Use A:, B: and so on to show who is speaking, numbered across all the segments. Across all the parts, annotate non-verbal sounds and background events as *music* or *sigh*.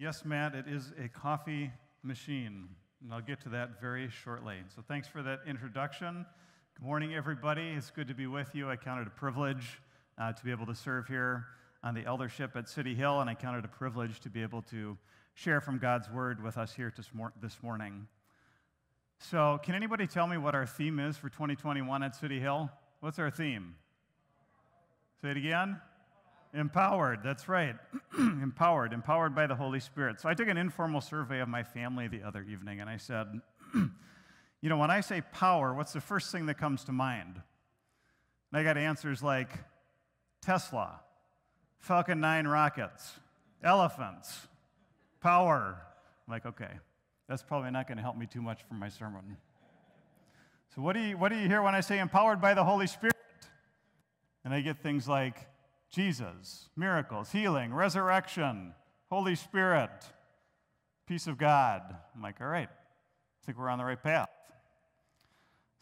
A: Yes, Matt, it is a coffee machine, and I'll get to that very shortly. So thanks for that introduction. Good morning, everybody. It's good to be with you. I count it a privilege uh, to be able to serve here on the eldership at City Hill, and I count it a privilege to be able to share from God's Word with us here this morning. So, can anybody tell me what our theme is for 2021 at City Hill? What's our theme? Say it again. Empowered, that's right. *clears throat* empowered, empowered by the Holy Spirit. So I took an informal survey of my family the other evening and I said, *clears throat* you know, when I say power, what's the first thing that comes to mind? And I got answers like Tesla, Falcon 9 rockets, elephants, power. I'm like, okay, that's probably not going to help me too much for my sermon. So, what do, you, what do you hear when I say empowered by the Holy Spirit? And I get things like Jesus, miracles, healing, resurrection, Holy Spirit, peace of God. I'm like, all right, I think we're on the right path.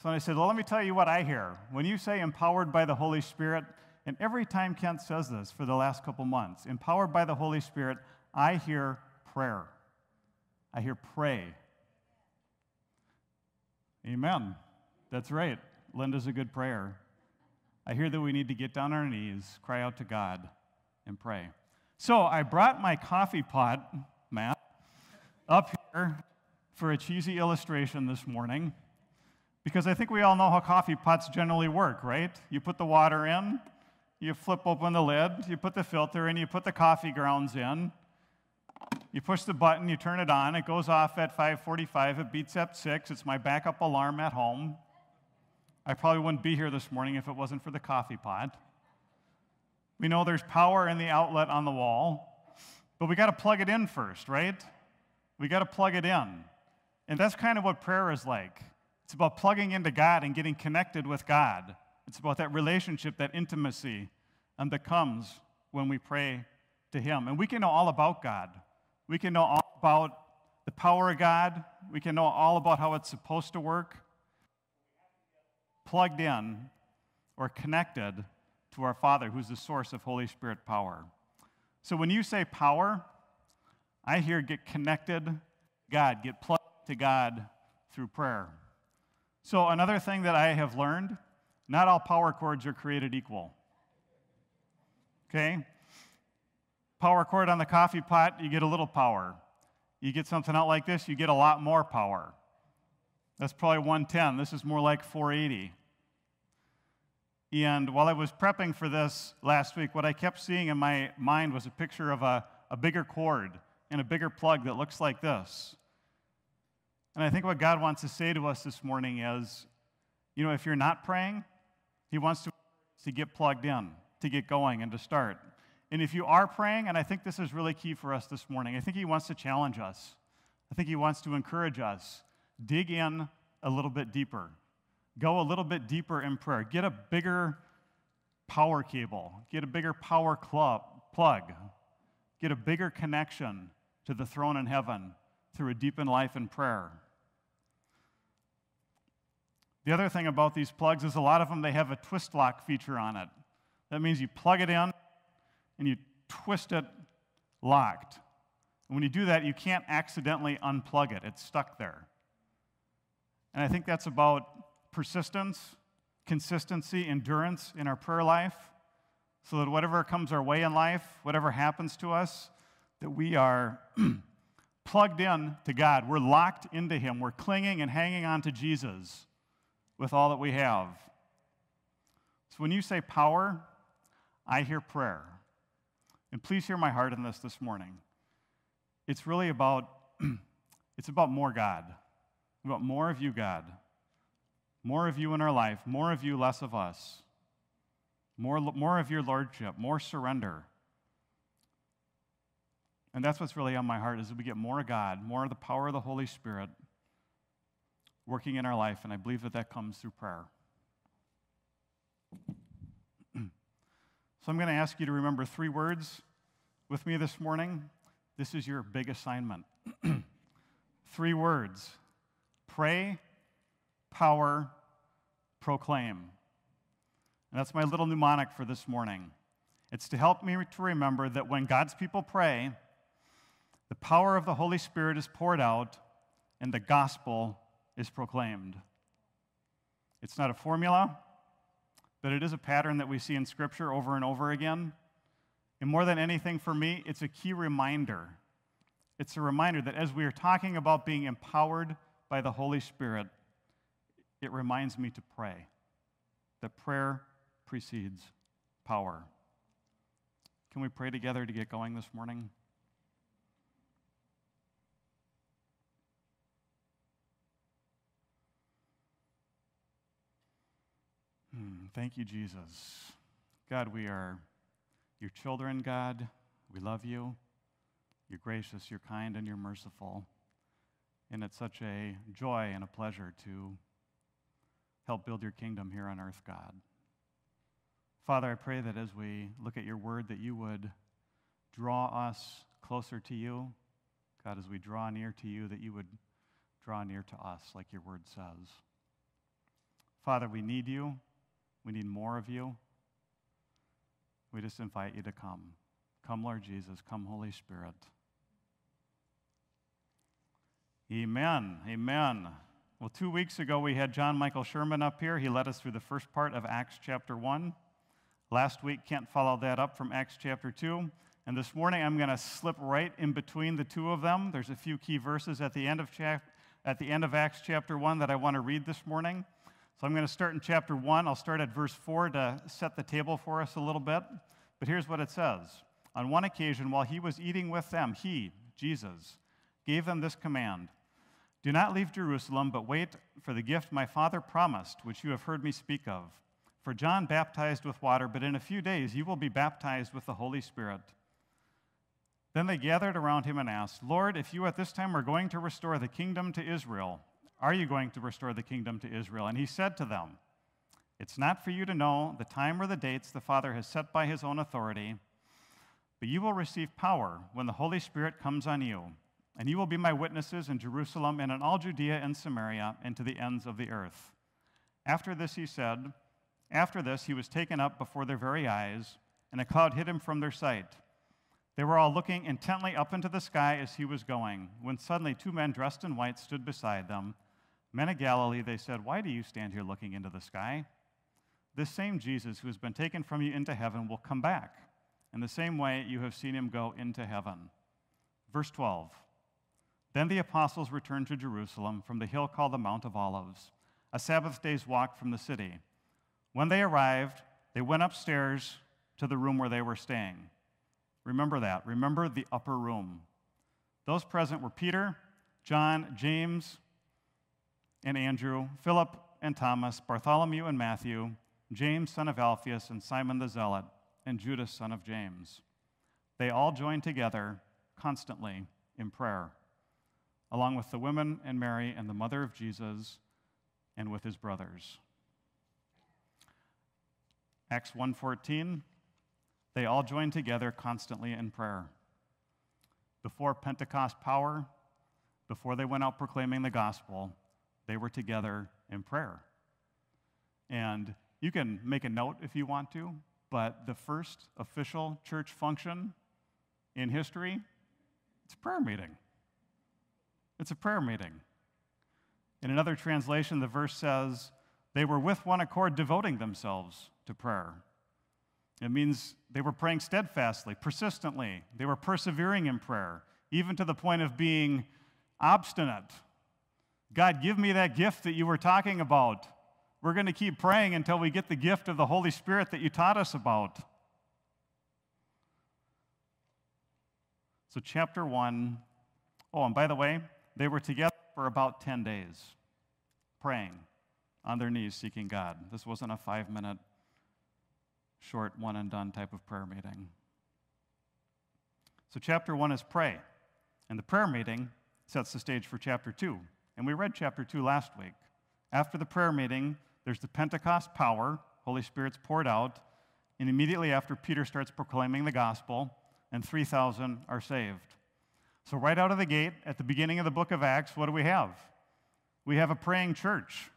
A: So I said, well, let me tell you what I hear. When you say empowered by the Holy Spirit, and every time Kent says this for the last couple months, empowered by the Holy Spirit, I hear prayer. I hear pray. Amen. That's right. Linda's a good prayer. I hear that we need to get down on our knees, cry out to God, and pray. So I brought my coffee pot, Matt, up here for a cheesy illustration this morning because I think we all know how coffee pots generally work, right? You put the water in, you flip open the lid, you put the filter in, you put the coffee grounds in. You push the button, you turn it on, it goes off at 5:45, it beats at 6. It's my backup alarm at home. I probably wouldn't be here this morning if it wasn't for the coffee pot. We know there's power in the outlet on the wall, but we got to plug it in first, right? We got to plug it in. And that's kind of what prayer is like. It's about plugging into God and getting connected with God. It's about that relationship, that intimacy, and that comes when we pray to Him. And we can know all about God. We can know all about the power of God. We can know all about how it's supposed to work plugged in or connected to our Father, who's the source of Holy Spirit power. So when you say power, I hear get connected, God, get plugged to God through prayer. So another thing that I have learned, not all power cords are created equal. Okay? Power cord on the coffee pot, you get a little power. You get something out like this, you get a lot more power. That's probably 110. This is more like 480. And while I was prepping for this last week, what I kept seeing in my mind was a picture of a, a bigger cord and a bigger plug that looks like this. And I think what God wants to say to us this morning is you know, if you're not praying, He wants to, to get plugged in, to get going, and to start. And if you are praying, and I think this is really key for us this morning, I think He wants to challenge us. I think He wants to encourage us dig in a little bit deeper. Go a little bit deeper in prayer. Get a bigger power cable. Get a bigger power club, plug. Get a bigger connection to the throne in heaven through a deepened life in prayer. The other thing about these plugs is a lot of them they have a twist lock feature on it. That means you plug it in and you twist it locked. And when you do that, you can't accidentally unplug it. It's stuck there. And I think that's about persistence, consistency, endurance in our prayer life, so that whatever comes our way in life, whatever happens to us, that we are *clears throat* plugged in to God. We're locked into Him. We're clinging and hanging on to Jesus with all that we have. So when you say power, I hear prayer. And please hear my heart in this this morning. It's really about *clears throat* it's about more God. About more of you, God. More of you in our life, more of you, less of us. More, more of your lordship, more surrender. And that's what's really on my heart is that we get more of God, more of the power of the Holy Spirit working in our life, and I believe that that comes through prayer. *clears throat* so I'm going to ask you to remember three words with me this morning. This is your big assignment. *clears throat* three words pray, power, proclaim. And that's my little mnemonic for this morning. It's to help me to remember that when God's people pray, the power of the Holy Spirit is poured out, and the gospel is proclaimed. It's not a formula, but it is a pattern that we see in Scripture over and over again. And more than anything for me, it's a key reminder. It's a reminder that as we are talking about being empowered by the Holy Spirit, it reminds me to pray. That prayer precedes power. Can we pray together to get going this morning? Hmm, thank you, Jesus. God, we are your children, God. We love you. You're gracious, you're kind, and you're merciful. And it's such a joy and a pleasure to help build your kingdom here on earth, God. Father, I pray that as we look at your word, that you would draw us closer to you. God, as we draw near to you, that you would draw near to us, like your word says. Father, we need you. We need more of you. We just invite you to come. Come, Lord Jesus. Come, Holy Spirit. Amen. Amen. Well, two weeks ago, we had John Michael Sherman up here. He led us through the first part of Acts chapter 1. Last week, Kent followed that up from Acts chapter 2. And this morning, I'm going to slip right in between the two of them. There's a few key verses at the end of, at the end of Acts chapter 1 that I want to read this morning. So I'm going to start in chapter 1. I'll start at verse 4 to set the table for us a little bit. But here's what it says On one occasion, while he was eating with them, he, Jesus, gave them this command Do not leave Jerusalem, but wait for the gift my Father promised, which you have heard me speak of. For John baptized with water, but in a few days you will be baptized with the Holy Spirit. Then they gathered around him and asked, Lord, if you at this time are going to restore the kingdom to Israel, are you going to restore the kingdom to Israel? And he said to them, It's not for you to know the time or the dates the Father has set by his own authority, but you will receive power when the Holy Spirit comes on you. And you will be my witnesses in Jerusalem and in all Judea and Samaria and to the ends of the earth. After this, he said, After this, he was taken up before their very eyes, and a cloud hid him from their sight. They were all looking intently up into the sky as he was going, when suddenly two men dressed in white stood beside them. Men of Galilee, they said, Why do you stand here looking into the sky? This same Jesus who has been taken from you into heaven will come back, in the same way you have seen him go into heaven. Verse 12 Then the apostles returned to Jerusalem from the hill called the Mount of Olives, a Sabbath day's walk from the city. When they arrived, they went upstairs to the room where they were staying. Remember that. Remember the upper room. Those present were Peter, John, James, and Andrew, Philip and Thomas, Bartholomew and Matthew, James, son of Alphaeus, and Simon the Zealot, and Judas, son of James. They all joined together constantly in prayer, along with the women and Mary and the mother of Jesus, and with his brothers. Acts 1:14 They all joined together constantly in prayer. Before Pentecost power, before they went out proclaiming the gospel, they were together in prayer. And you can make a note if you want to, but the first official church function in history, it's prayer meeting. It's a prayer meeting. In another translation, the verse says, they were with one accord devoting themselves to prayer. It means they were praying steadfastly, persistently. They were persevering in prayer, even to the point of being obstinate God, give me that gift that you were talking about. We're going to keep praying until we get the gift of the Holy Spirit that you taught us about. So, chapter 1. Oh, and by the way, they were together for about 10 days, praying on their knees, seeking God. This wasn't a five minute, short, one and done type of prayer meeting. So, chapter 1 is pray. And the prayer meeting sets the stage for chapter 2. And we read chapter 2 last week. After the prayer meeting, there's the Pentecost power, Holy Spirit's poured out, and immediately after, Peter starts proclaiming the gospel, and 3,000 are saved. So, right out of the gate, at the beginning of the book of Acts, what do we have? We have a praying church,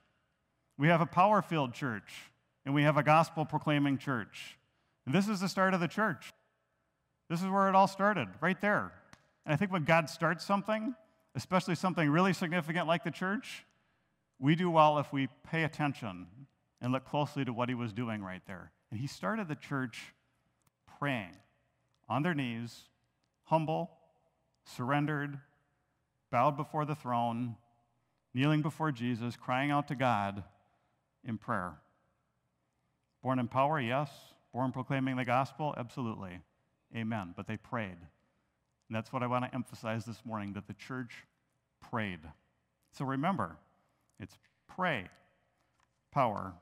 A: we have a power filled church, and we have a gospel proclaiming church. And this is the start of the church. This is where it all started, right there. And I think when God starts something, especially something really significant like the church, we do well if we pay attention and look closely to what he was doing right there. And he started the church praying on their knees, humble, surrendered, bowed before the throne, kneeling before Jesus, crying out to God in prayer. Born in power, yes. Born proclaiming the gospel, absolutely. Amen. But they prayed. And that's what I want to emphasize this morning that the church prayed. So remember, it's pray, power,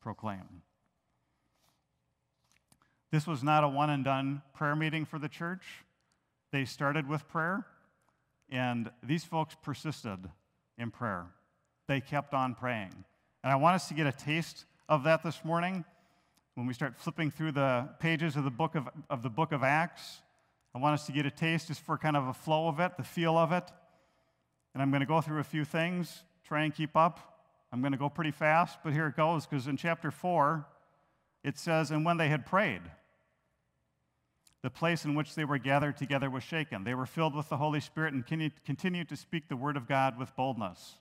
A: proclaim. This was not a one and done prayer meeting for the church. They started with prayer, and these folks persisted in prayer. They kept on praying. And I want us to get a taste of that this morning when we start flipping through the pages of the book of, of the book of Acts. I want us to get a taste just for kind of a flow of it, the feel of it. And I'm going to go through a few things, try and keep up. I'm going to go pretty fast, but here it goes, because in chapter 4, it says, And when they had prayed, the place in which they were gathered together was shaken. They were filled with the Holy Spirit and continued to speak the word of God with boldness.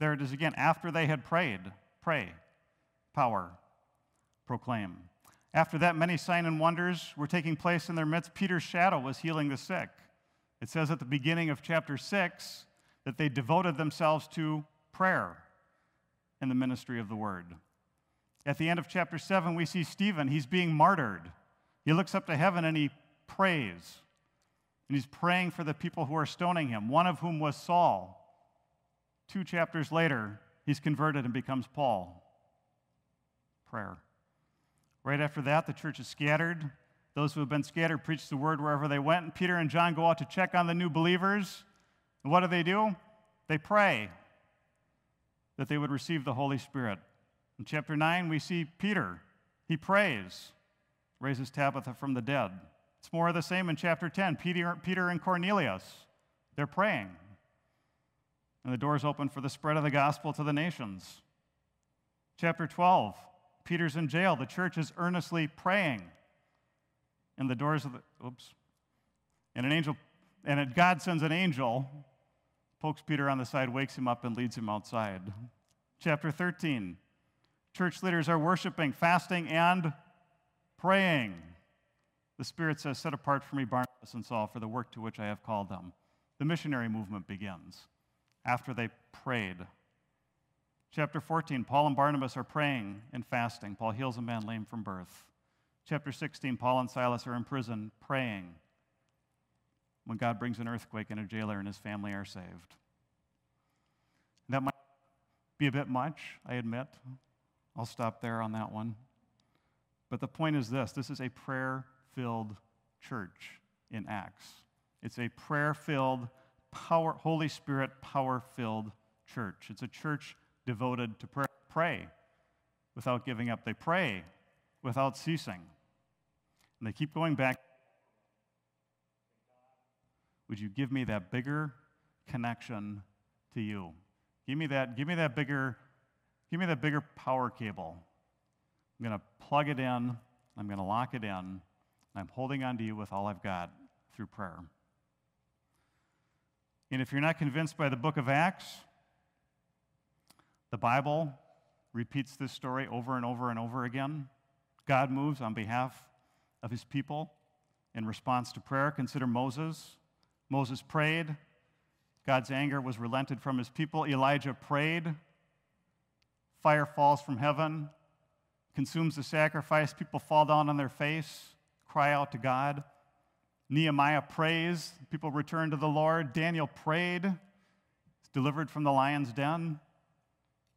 A: There it is again. After they had prayed, pray, power, proclaim. After that, many signs and wonders were taking place in their midst. Peter's shadow was healing the sick. It says at the beginning of chapter 6 that they devoted themselves to prayer and the ministry of the word. At the end of chapter 7, we see Stephen. He's being martyred. He looks up to heaven and he prays. And he's praying for the people who are stoning him, one of whom was Saul. Two chapters later, he's converted and becomes Paul. Prayer. Right after that, the church is scattered. Those who have been scattered preach the word wherever they went. And Peter and John go out to check on the new believers. And what do they do? They pray that they would receive the Holy Spirit. In chapter 9, we see Peter. He prays, raises Tabitha from the dead. It's more of the same in chapter 10. Peter, Peter and Cornelius, they're praying. And the doors open for the spread of the gospel to the nations. Chapter 12, Peter's in jail. The church is earnestly praying. And the doors of the, oops. And an angel, and God sends an angel, pokes Peter on the side, wakes him up, and leads him outside. Chapter 13, church leaders are worshiping, fasting, and praying. The Spirit says, Set apart for me Barnabas and Saul for the work to which I have called them. The missionary movement begins after they prayed Chapter 14, Paul and Barnabas are praying and fasting. Paul heals a man lame from birth. Chapter 16, Paul and Silas are in prison praying when God brings an earthquake and a jailer and his family are saved. That might be a bit much, I admit. I'll stop there on that one. But the point is this this is a prayer filled church in Acts. It's a prayer filled, power, Holy Spirit power filled church. It's a church devoted to prayer. Pray without giving up. They pray without ceasing. And they keep going back. Would you give me that bigger connection to you? Give me that, give me that bigger, give me that bigger power cable. I'm going to plug it in, I'm going to lock it in, I'm holding on to you with all I've got through prayer. And if you're not convinced by the book of Acts, the Bible repeats this story over and over and over again. God moves on behalf of his people in response to prayer. Consider Moses. Moses prayed. God's anger was relented from his people. Elijah prayed. Fire falls from heaven, consumes the sacrifice. People fall down on their face, cry out to God. Nehemiah prays. People return to the Lord. Daniel prayed, delivered from the lion's den.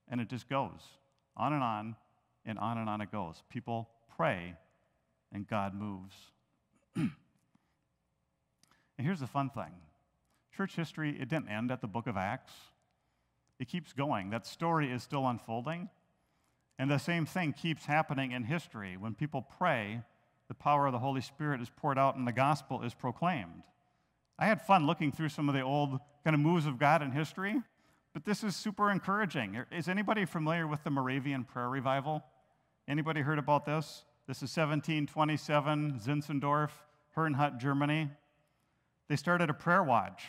A: And it just goes on and on and on and on it goes. People pray and God moves. *clears throat* and here's the fun thing church history, it didn't end at the book of Acts, it keeps going. That story is still unfolding. And the same thing keeps happening in history. When people pray, the power of the Holy Spirit is poured out and the gospel is proclaimed. I had fun looking through some of the old kind of moves of God in history. But this is super encouraging. Is anybody familiar with the Moravian Prayer Revival? Anybody heard about this? This is 1727, Zinzendorf, Herrnhut, Germany. They started a prayer watch.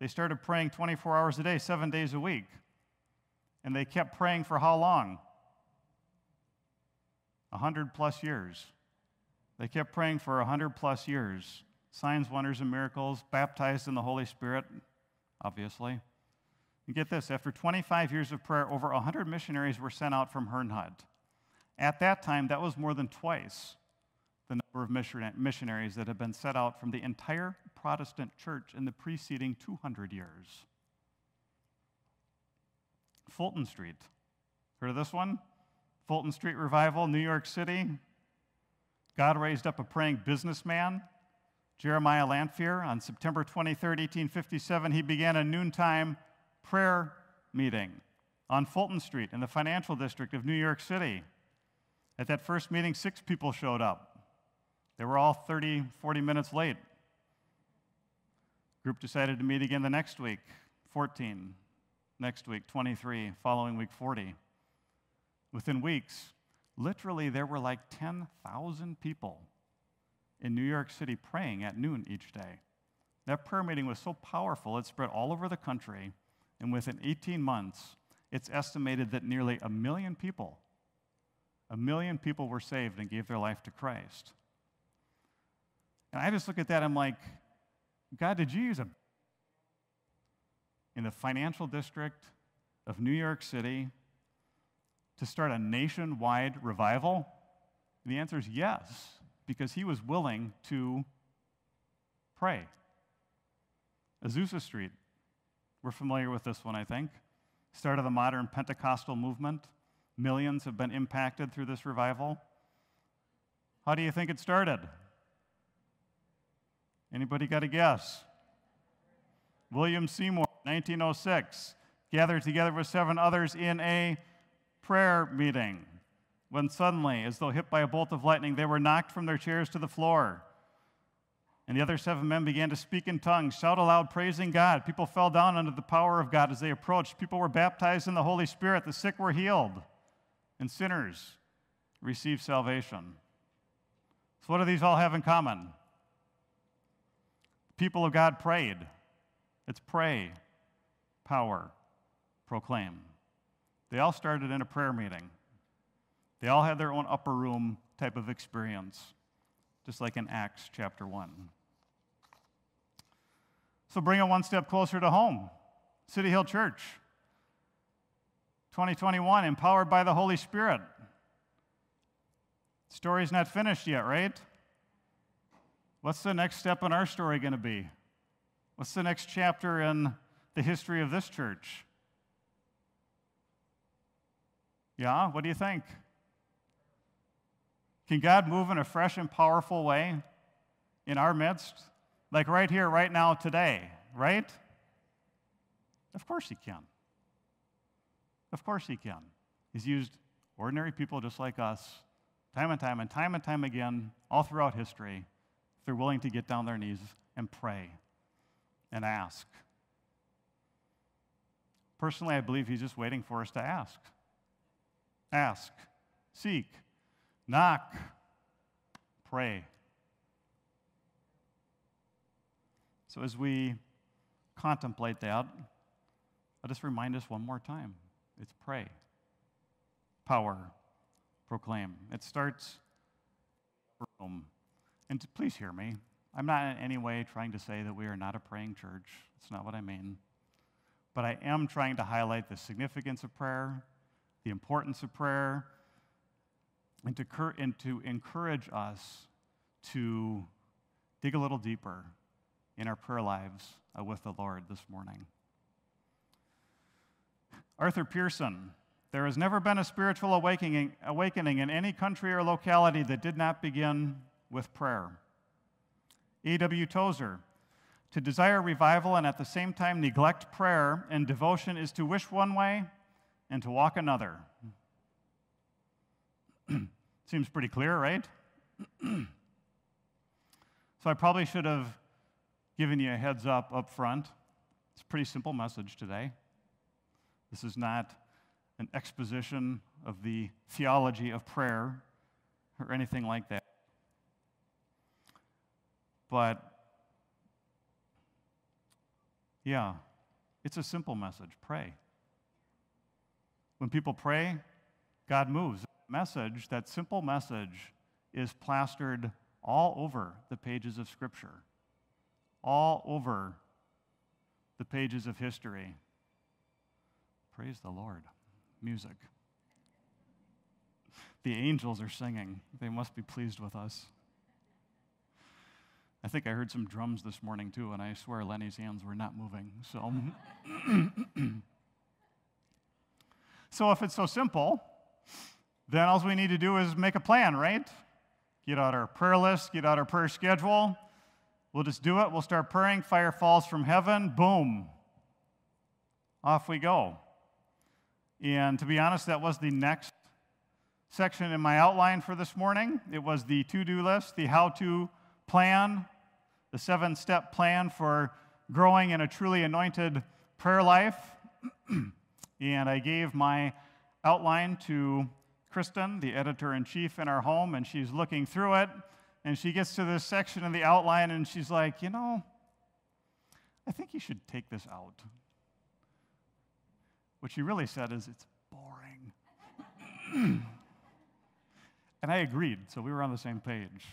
A: They started praying 24 hours a day, seven days a week. And they kept praying for how long? A hundred plus years. They kept praying for a hundred plus years. Signs, wonders, and miracles, baptized in the Holy Spirit, obviously. And get this after 25 years of prayer, over 100 missionaries were sent out from Herrnhut. At that time, that was more than twice the number of missionaries that had been set out from the entire Protestant church in the preceding 200 years. Fulton Street. Heard of this one? Fulton Street Revival, New York City. God raised up a praying businessman, Jeremiah Lanphier. On September 23, 1857, he began a noontime prayer meeting on Fulton Street in the financial district of New York City. At that first meeting, six people showed up. They were all 30, 40 minutes late. Group decided to meet again the next week, 14. Next week, 23. Following week, 40. Within weeks, literally, there were like 10,000 people in New York City praying at noon each day. That prayer meeting was so powerful, it spread all over the country, and within 18 months, it's estimated that nearly a million people, a million people were saved and gave their life to Christ. And I just look at that, I'm like, God, did you use a in the financial district of New York City to start a nationwide revival? And the answer is yes, because he was willing to pray. Azusa Street, we're familiar with this one, I think. Start of the modern Pentecostal movement. Millions have been impacted through this revival. How do you think it started? Anybody got a guess? William Seymour, 1906, gathered together with seven others in a prayer meeting when suddenly, as though hit by a bolt of lightning, they were knocked from their chairs to the floor. And the other seven men began to speak in tongues, shout aloud, praising God. People fell down under the power of God as they approached. People were baptized in the Holy Spirit. The sick were healed, and sinners received salvation. So, what do these all have in common? people of God prayed. It's pray, power, proclaim. They all started in a prayer meeting. They all had their own upper room type of experience, just like in Acts chapter 1. So bring it one step closer to home. City Hill Church, 2021, empowered by the Holy Spirit. Story's not finished yet, right? What's the next step in our story going to be? What's the next chapter in the history of this church? Yeah, what do you think? Can God move in a fresh and powerful way in our midst? Like right here, right now, today, right? Of course He can. Of course He can. He's used ordinary people just like us, time and time and time and time again, all throughout history if they're willing to get down their knees and pray and ask. Personally, I believe he's just waiting for us to ask. Ask, seek, knock, pray. So, as we contemplate that, I'll just remind us one more time it's pray, power, proclaim. It starts and please hear me. I'm not in any way trying to say that we are not a praying church. That's not what I mean. But I am trying to highlight the significance of prayer, the importance of prayer, and to, and to encourage us to dig a little deeper in our prayer lives uh, with the Lord this morning. Arthur Pierson, there has never been a spiritual awakening, awakening in any country or locality that did not begin with prayer. A.W. Tozer, to desire revival and at the same time neglect prayer and devotion is to wish one way and to walk another. *clears throat* Seems pretty clear, right? *clears throat* so I probably should have given you a heads up up front. It's a pretty simple message today. This is not an exposition of the theology of prayer or anything like that. But Yeah, it's a simple message pray. When people pray, God moves. Message, that simple message, is plastered all over the pages of Scripture, all over the pages of history. Praise the Lord. Music. The angels are singing. They must be pleased with us. I think I heard some drums this morning too, and I swear Lenny's hands were not moving. So, *clears throat* so if it's so simple, then all we need to do is make a plan, right? Get out our prayer list, get out our prayer schedule. We'll just do it. We'll start praying. Fire falls from heaven. Boom. Off we go. And to be honest, that was the next section in my outline for this morning. It was the to do list, the how to plan, the seven step plan for growing in a truly anointed prayer life. *clears throat* and I gave my outline to Kristen, the editor in chief in our home, and she's looking through it. And she gets to this section in the outline and she's like, you know, I think you should take this out. What she really said is, it's boring. *clears throat* and I agreed, so we were on the same page.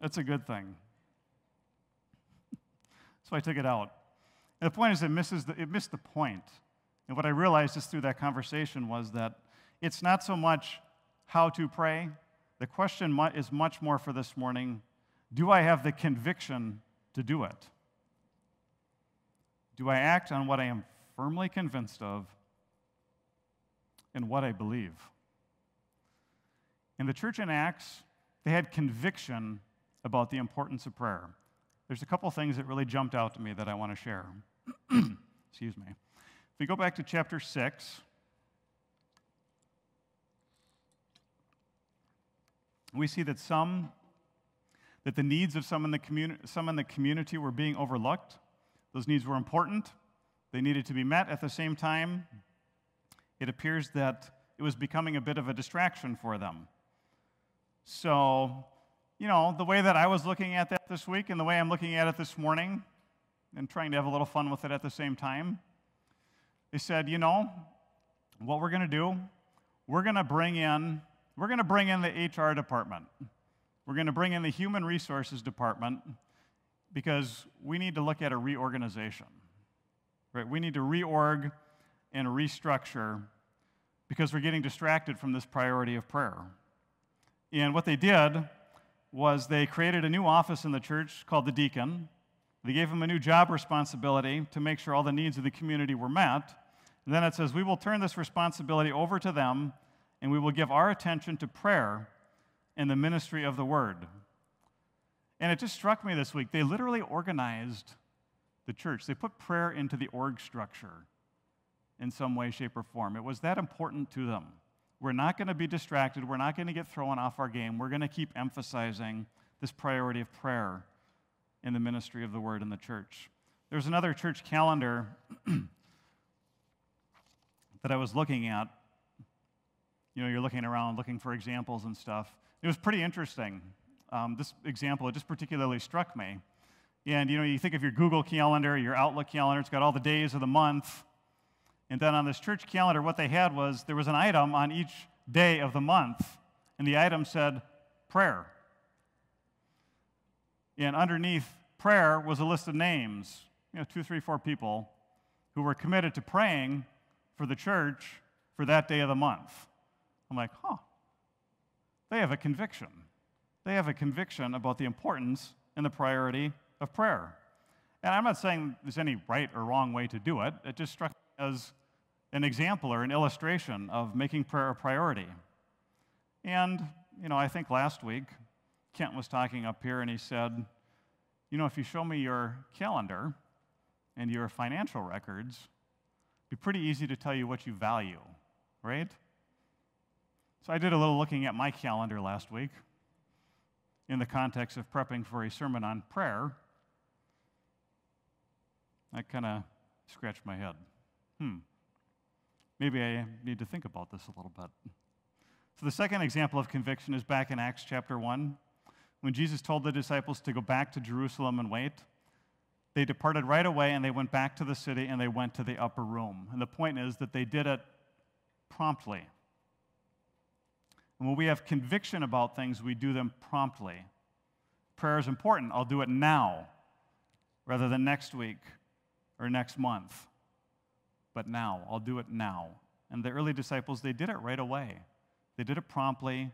A: That's a good thing. so I took it out. And the point is, it, misses the, it missed the point. And what I realized just through that conversation was that it's not so much how to pray. The question is much more for this morning do I have the conviction to do it? Do I act on what I am firmly convinced of and what I believe? In the church in Acts, they had conviction about the importance of prayer. There's a couple things that really jumped out to me that I want to share. *clears throat* Excuse me. If we go back to chapter 6, we see that some that the needs of some in the, communi- some in the community were being overlooked. Those needs were important. They needed to be met. At the same time, it appears that it was becoming a bit of a distraction for them. So, you know, the way that I was looking at that this week and the way I'm looking at it this morning, and trying to have a little fun with it at the same time, they said, you know, what we're going to do, we're going to bring in we're going to bring in the HR department. We're going to bring in the human resources department because we need to look at a reorganization. Right? We need to reorg and restructure because we're getting distracted from this priority of prayer. And what they did was they created a new office in the church called the deacon. They gave him a new job responsibility to make sure all the needs of the community were met. And then it says, We will turn this responsibility over to them and we will give our attention to prayer and the ministry of the word. And it just struck me this week. They literally organized the church, they put prayer into the org structure in some way, shape, or form. It was that important to them. We're not going to be distracted. We're not going to get thrown off our game. We're going to keep emphasizing this priority of prayer in the ministry of the word in the church. There's another church calendar *clears throat* that I was looking at you know, you're looking around looking for examples and stuff. It was pretty interesting. Um, this example, it just particularly struck me. And, you know, you think of your Google calendar, your Outlook calendar, it's got all the days of the month. And then on this church calendar, what they had was there was an item on each day of the month, and the item said prayer. And underneath prayer was a list of names, you know, two, three, four people who were committed to praying for the church for that day of the month. I'm like, huh, they have a conviction. They have a conviction about the importance and the priority of prayer. And I'm not saying there's any right or wrong way to do it. It just struck me as an example or an illustration of making prayer a priority. And, you know, I think last week, Kent was talking up here and he said, you know, if you show me your calendar and your financial records, it'd be pretty easy to tell you what you value, right? So I did a little looking at my calendar last week in the context of prepping for a sermon on prayer. I kind of scratched my head. Hmm, maybe I need to think about this a little bit. So the second example of conviction is back in Acts chapter 1, when Jesus told the disciples to go back to Jerusalem and wait. they departed right away and they went back to the city and they went to the upper room. And the point is that they did it promptly. And when we have conviction about things, we do them promptly. Prayer is important. I'll do it now rather than next week or next month. But now, I'll do it now. And the early disciples, they did it right away. They did it promptly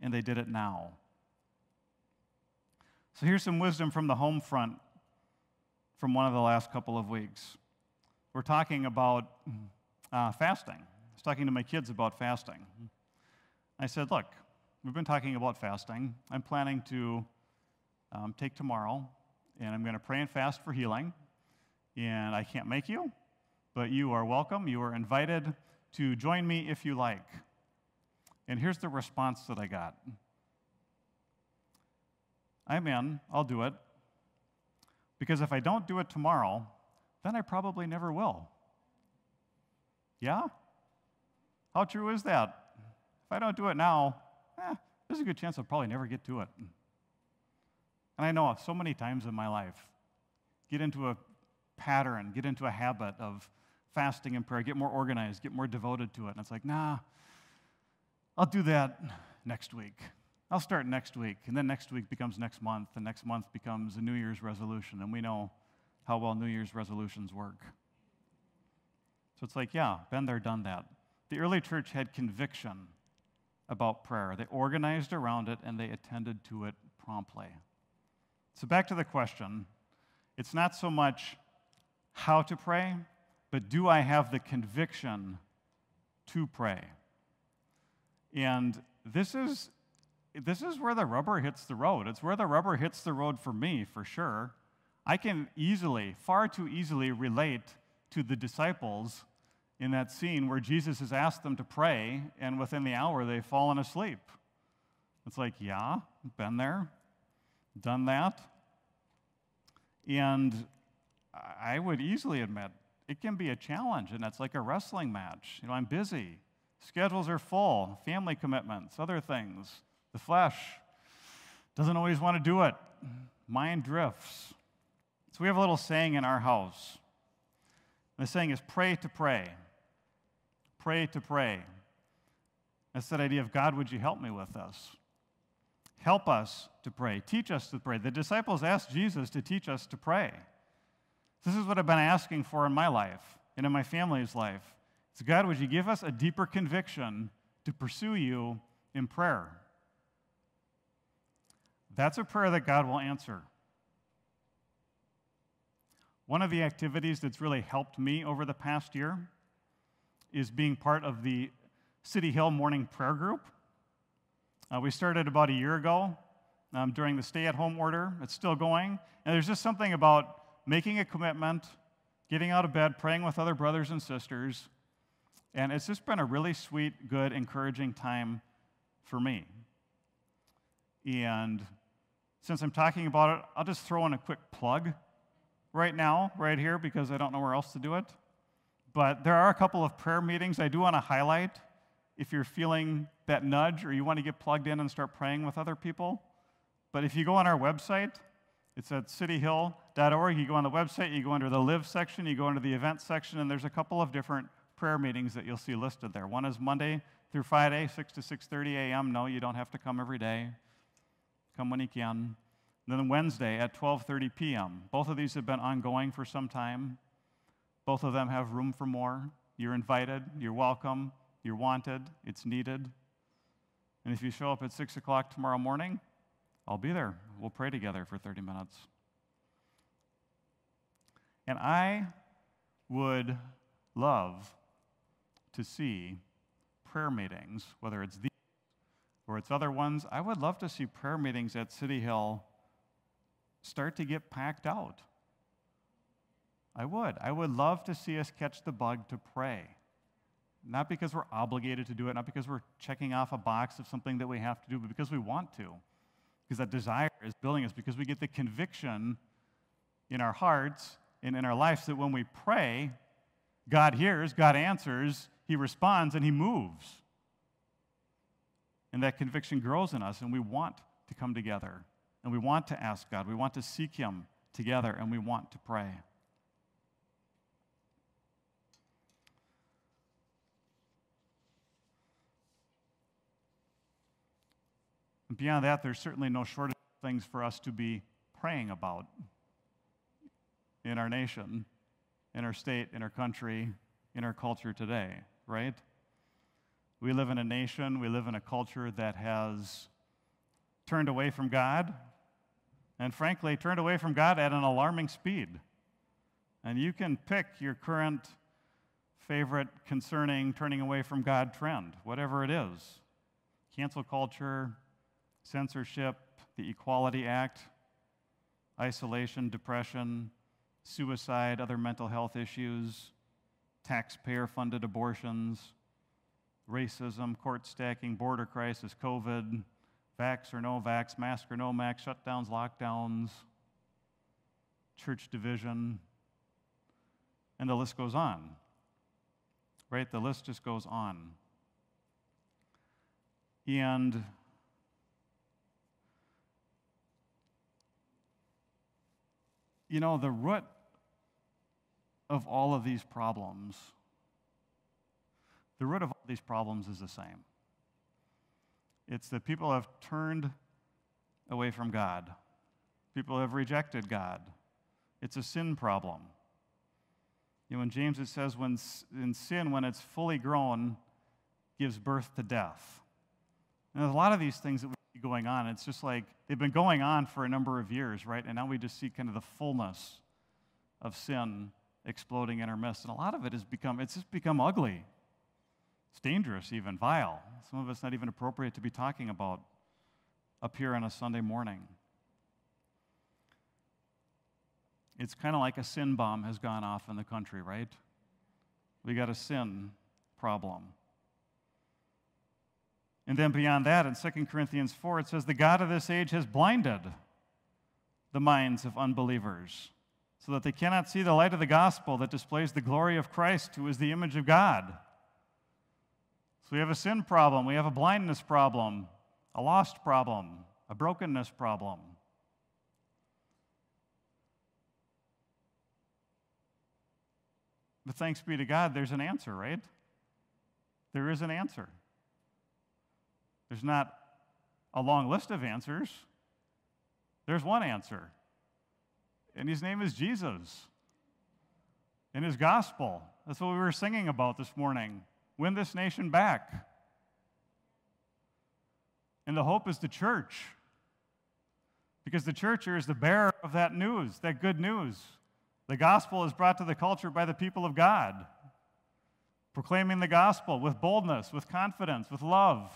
A: and they did it now. So here's some wisdom from the home front from one of the last couple of weeks. We're talking about uh, fasting. I was talking to my kids about fasting. I said, Look, we've been talking about fasting. I'm planning to um, take tomorrow, and I'm going to pray and fast for healing. And I can't make you, but you are welcome. You are invited to join me if you like. And here's the response that I got I'm in, I'll do it. Because if I don't do it tomorrow, then I probably never will. Yeah? How true is that? If I don't do it now, eh, there's a good chance I'll probably never get to it. And I know so many times in my life, get into a pattern, get into a habit of fasting and prayer, get more organized, get more devoted to it. And it's like, nah, I'll do that next week. I'll start next week. And then next week becomes next month, and next month becomes a New Year's resolution. And we know how well New Year's resolutions work. So it's like, yeah, been there, done that. The early church had conviction about prayer. They organized around it and they attended to it promptly. So, back to the question it's not so much how to pray, but do I have the conviction to pray? And this is, this is where the rubber hits the road. It's where the rubber hits the road for me, for sure. I can easily, far too easily, relate to the disciples in that scene where Jesus has asked them to pray, and within the hour they've fallen asleep. It's like, yeah, been there, done that. And I would easily admit it can be a challenge, and it's like a wrestling match. You know, I'm busy, schedules are full, family commitments, other things. The flesh doesn't always want to do it, mind drifts. So we have a little saying in our house. The saying is pray to pray. Pray to pray. That's that idea of God, would you help me with this? Help us to pray. Teach us to pray. The disciples asked Jesus to teach us to pray. This is what I've been asking for in my life and in my family's life. It's God, would you give us a deeper conviction to pursue you in prayer? That's a prayer that God will answer. One of the activities that's really helped me over the past year is being part of the City Hill Morning Prayer Group. Uh, we started about a year ago um, during the stay at home order. It's still going. And there's just something about making a commitment, getting out of bed, praying with other brothers and sisters. And it's just been a really sweet, good, encouraging time for me. And since I'm talking about it, I'll just throw in a quick plug right now, right here, because I don't know where else to do it. But there are a couple of prayer meetings I do want to highlight if you're feeling that nudge or you want to get plugged in and start praying with other people. But if you go on our website, it's at cityhill.org. You go on the website, you go under the live section, you go under the event section, and there's a couple of different prayer meetings that you'll see listed there. One is Monday through Friday, 6 to 6:30 a.m. No, you don't have to come every day. Come when you can. Then Wednesday at 12:30 p.m. Both of these have been ongoing for some time. Both of them have room for more. You're invited, you're welcome, you're wanted, it's needed. And if you show up at 6 o'clock tomorrow morning, I'll be there. We'll pray together for 30 minutes. And I would love to see prayer meetings, whether it's these or it's other ones. I would love to see prayer meetings at City Hill start to get packed out. I would. I would love to see us catch the bug to pray. Not because we're obligated to do it, not because we're checking off a box of something that we have to do, but because we want to because that desire is building us, because we get the conviction in our hearts and in our lives that when we pray, God hears, God answers, He responds, and He moves. And that conviction grows in us, and we want to come together. And we want to ask God. We want to seek Him together, and we want to pray. And beyond that, there's certainly no shortage of things for us to be praying about in our nation, in our state, in our country, in our culture today, right? We live in a nation, we live in a culture that has turned away from God, and frankly, turned away from God at an alarming speed. And you can pick your current favorite concerning turning away from God trend, whatever it is cancel culture, censorship, the Equality Act, isolation, depression, suicide, other mental health issues, taxpayer funded abortions, racism, court stacking, border crisis, COVID, vax or no vax, mask or no mask, shutdowns, lockdowns, church division, and the list goes on. Right? The list just goes on. And you know, the root of all of these problems, the root of all these problems is the same. It's that people have turned away from God. People have rejected God. It's a sin problem. You know, in James it says, when in sin, when it's fully grown, gives birth to death. And there's a lot of these things that we see going on. It's just like they've been going on for a number of years, right? And now we just see kind of the fullness of sin exploding in our midst. And a lot of it has become, it's just become ugly. It's dangerous, even vile. Some of it's not even appropriate to be talking about up here on a Sunday morning. It's kind of like a sin bomb has gone off in the country, right? We got a sin problem. And then beyond that, in 2 Corinthians 4, it says, The God of this age has blinded the minds of unbelievers so that they cannot see the light of the gospel that displays the glory of Christ, who is the image of God. So we have a sin problem, we have a blindness problem, a lost problem, a brokenness problem. But thanks be to God, there's an answer, right? There is an answer. There's not a long list of answers, there's one answer and his name is Jesus. In his gospel. That's what we were singing about this morning. Win this nation back. And the hope is the church. Because the church is the bearer of that news, that good news. The gospel is brought to the culture by the people of God, proclaiming the gospel with boldness, with confidence, with love,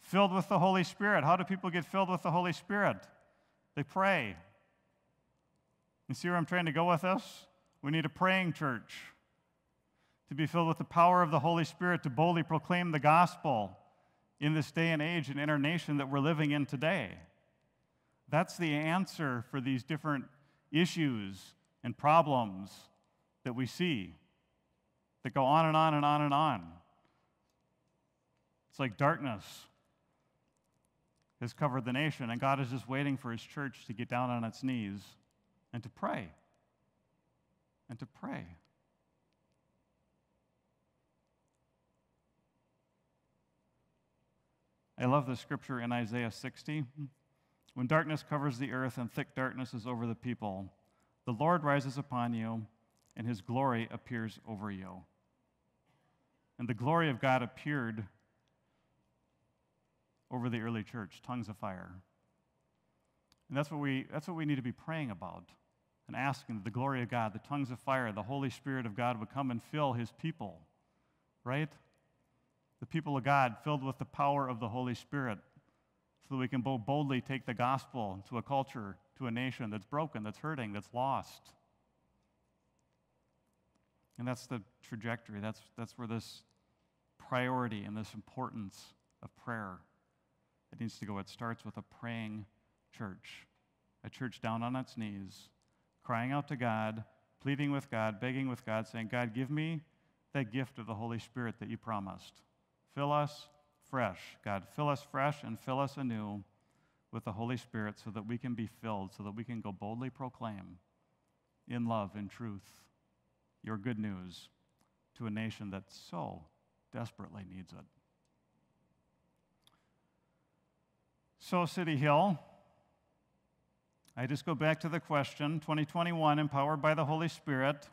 A: filled with the Holy Spirit. How do people get filled with the Holy Spirit? They pray, you see where I'm trying to go with this? We need a praying church to be filled with the power of the Holy Spirit to boldly proclaim the gospel in this day and age and in our nation that we're living in today. That's the answer for these different issues and problems that we see that go on and on and on and on. It's like darkness has covered the nation, and God is just waiting for His church to get down on its knees and to pray. And to pray. I love the scripture in Isaiah 60. When darkness covers the earth and thick darkness is over the people, the Lord rises upon you, and his glory appears over you. And the glory of God appeared over the early church, tongues of fire. And that's what we, that's what we need to be praying about and asking that the glory of God, the tongues of fire, the Holy Spirit of God would come and fill his people, right? The people of God filled with the power of the Holy Spirit so that we can boldly take the gospel to a culture, to a nation that's broken, that's hurting, that's lost. And that's the trajectory. That's, that's where this priority and this importance of prayer it needs to go. It starts with a praying church, a church down on its knees, crying out to God, pleading with God, begging with God, saying, God, give me that gift of the Holy Spirit that you promised. Fill us fresh, God. Fill us fresh and fill us anew with the Holy Spirit so that we can be filled, so that we can go boldly proclaim in love and truth your good news to a nation that so desperately needs it. So, City Hill, I just go back to the question 2021, empowered by the Holy Spirit.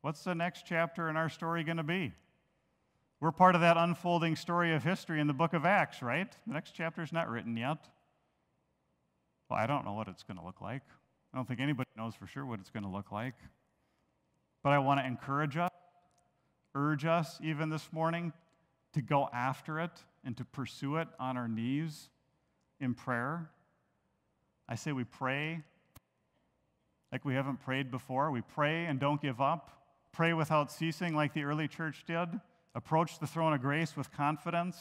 A: What's the next chapter in our story going to be? We're part of that unfolding story of history in the book of Acts, right? The next chapter is not written yet. Well, I don't know what it's going to look like. I don't think anybody knows for sure what it's going to look like. But I want to encourage us, urge us even this morning to go after it and to pursue it on our knees in prayer. I say we pray like we haven't prayed before. We pray and don't give up. Pray without ceasing, like the early church did. Approach the throne of grace with confidence,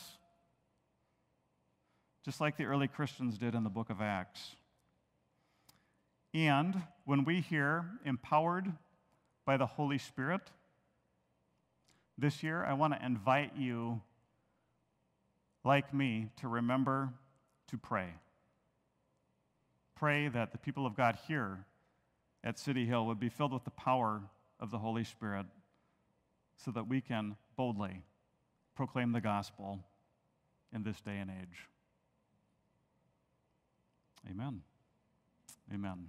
A: just like the early Christians did in the book of Acts. And when we hear empowered by the Holy Spirit, this year I want to invite you, like me, to remember to pray. Pray that the people of God here at City Hill would be filled with the power of the Holy Spirit so that we can boldly proclaim the gospel in this day and age. Amen. Amen.